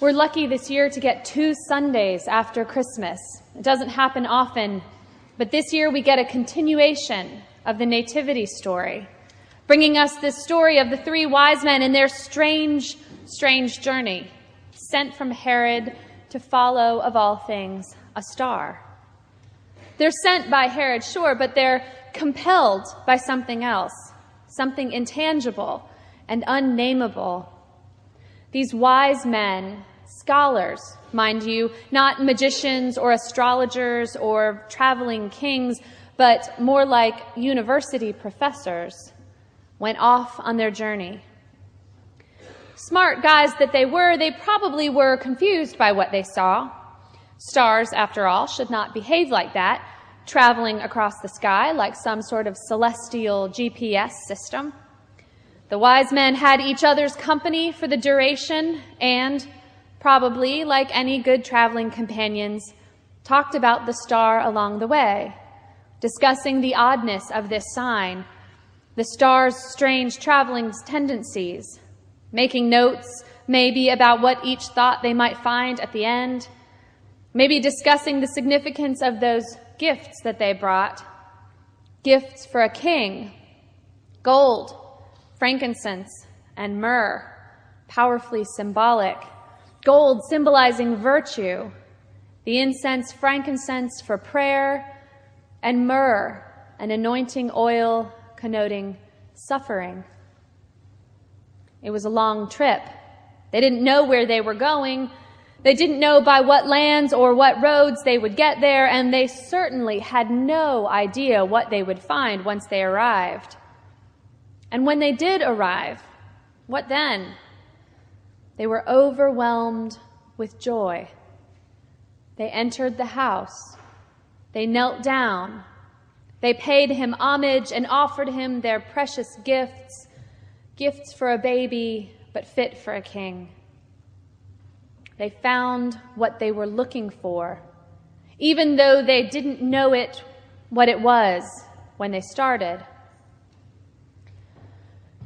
We're lucky this year to get two Sundays after Christmas. It doesn't happen often, but this year we get a continuation of the Nativity story, bringing us this story of the three wise men and their strange, strange journey, sent from Herod to follow, of all things, a star. They're sent by Herod, sure, but they're compelled by something else, something intangible and unnameable. These wise men scholars, mind you, not magicians or astrologers or traveling kings, but more like university professors, went off on their journey. Smart guys that they were, they probably were confused by what they saw. Stars, after all, should not behave like that, traveling across the sky like some sort of celestial GPS system. The wise men had each other's company for the duration and probably, like any good traveling companions, talked about the star along the way, discussing the oddness of this sign, the star's strange traveling tendencies, making notes maybe about what each thought they might find at the end, maybe discussing the significance of those gifts that they brought. Gifts for a king, gold, frankincense, and myrrh, powerfully symbolic gold symbolizing virtue, the incense, frankincense for prayer, and myrrh, an anointing oil connoting suffering. It was a long trip. They didn't know where they were going. They didn't know by what lands or what roads they would get there, and they certainly had no idea what they would find once they arrived. And when they did arrive, what then? They were overwhelmed with joy. They entered the house. They knelt down. They paid him homage and offered him their precious gifts, gifts for a baby, but fit for a king. They found what they were looking for, even though they didn't know it, what it was when they started.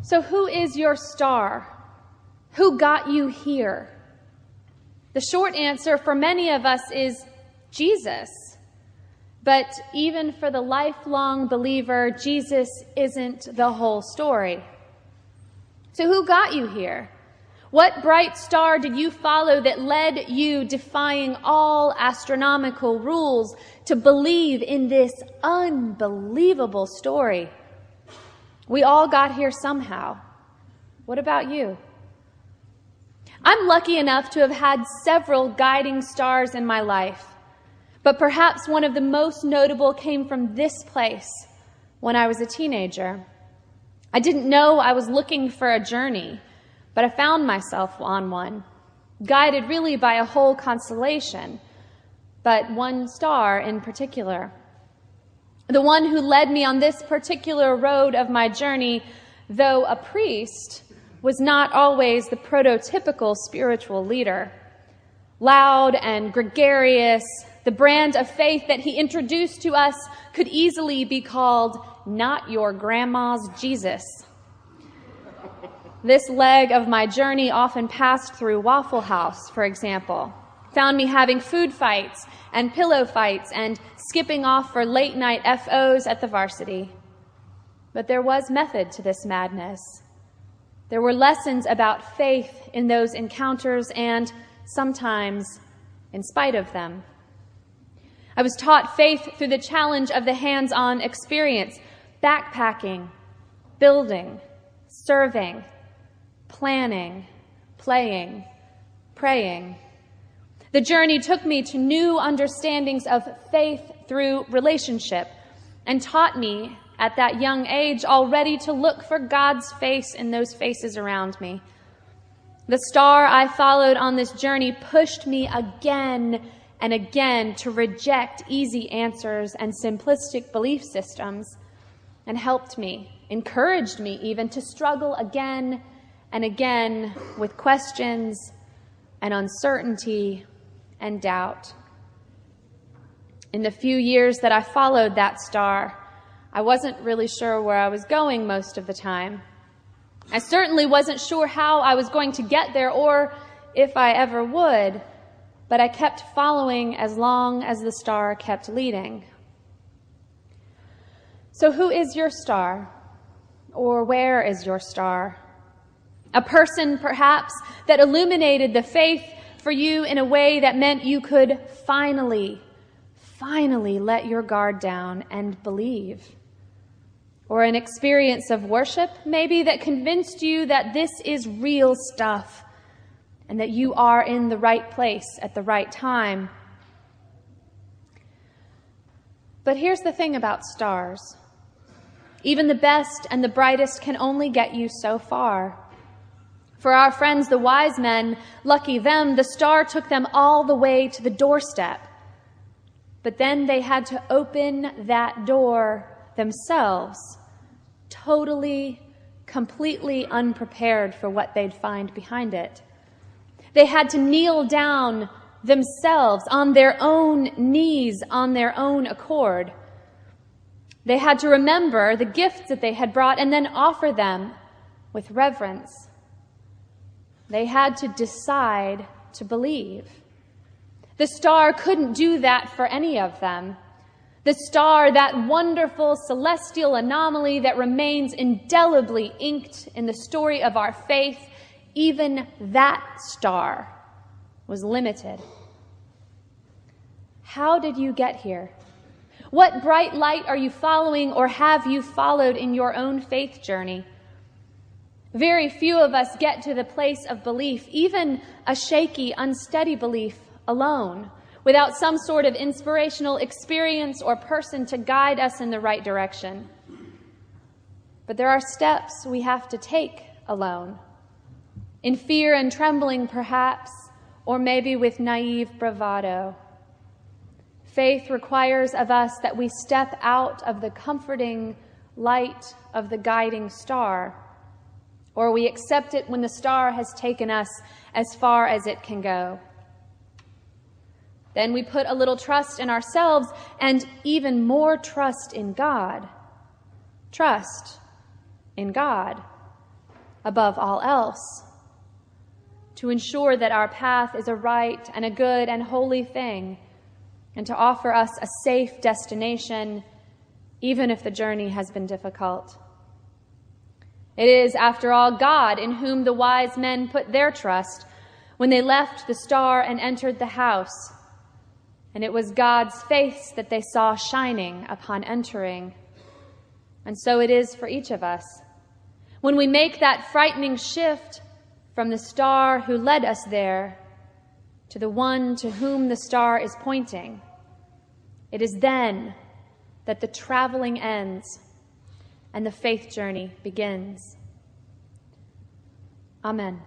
So, who is your star? Who got you here? The short answer for many of us is Jesus. But even for the lifelong believer, Jesus isn't the whole story. So, who got you here? What bright star did you follow that led you, defying all astronomical rules, to believe in this unbelievable story? We all got here somehow. What about you? I'm lucky enough to have had several guiding stars in my life, but perhaps one of the most notable came from this place when I was a teenager. I didn't know I was looking for a journey, but I found myself on one, guided really by a whole constellation, but one star in particular. The one who led me on this particular road of my journey, though a priest, was not always the prototypical spiritual leader. Loud and gregarious, the brand of faith that he introduced to us could easily be called not your grandma's Jesus. This leg of my journey often passed through Waffle House, for example, found me having food fights and pillow fights and skipping off for late night FOs at the varsity. But there was method to this madness. There were lessons about faith in those encounters and sometimes in spite of them. I was taught faith through the challenge of the hands on experience, backpacking, building, serving, planning, playing, praying. The journey took me to new understandings of faith through relationship and taught me at that young age already to look for God's face in those faces around me. The star I followed on this journey pushed me again and again to reject easy answers and simplistic belief systems and helped me, encouraged me even to struggle again and again with questions and uncertainty and doubt. In the few years that I followed that star, I wasn't really sure where I was going most of the time. I certainly wasn't sure how I was going to get there or if I ever would, but I kept following as long as the star kept leading. So, who is your star? Or where is your star? A person, perhaps, that illuminated the faith for you in a way that meant you could finally, finally let your guard down and believe. Or an experience of worship, maybe, that convinced you that this is real stuff and that you are in the right place at the right time. But here's the thing about stars even the best and the brightest can only get you so far. For our friends, the wise men, lucky them, the star took them all the way to the doorstep. But then they had to open that door themselves, totally, completely unprepared for what they'd find behind it. They had to kneel down themselves on their own knees, on their own accord. They had to remember the gifts that they had brought and then offer them with reverence. They had to decide to believe. The star couldn't do that for any of them. The star, that wonderful celestial anomaly that remains indelibly inked in the story of our faith, even that star was limited. How did you get here? What bright light are you following or have you followed in your own faith journey? Very few of us get to the place of belief, even a shaky, unsteady belief alone, without some sort of inspirational experience or person to guide us in the right direction. But there are steps we have to take alone. In fear and trembling, perhaps, or maybe with naive bravado. Faith requires of us that we step out of the comforting light of the guiding star, or we accept it when the star has taken us as far as it can go. Then we put a little trust in ourselves and even more trust in God. Trust in God above all else. To ensure that our path is a right and a good and holy thing and to offer us a safe destination, even if the journey has been difficult. It is, after all, God in whom the wise men put their trust when they left the star and entered the house. And it was God's face that they saw shining upon entering. And so it is for each of us. When we make that frightening shift from the star who led us there to the one to whom the star is pointing, it is then that the traveling ends and the faith journey begins. Amen.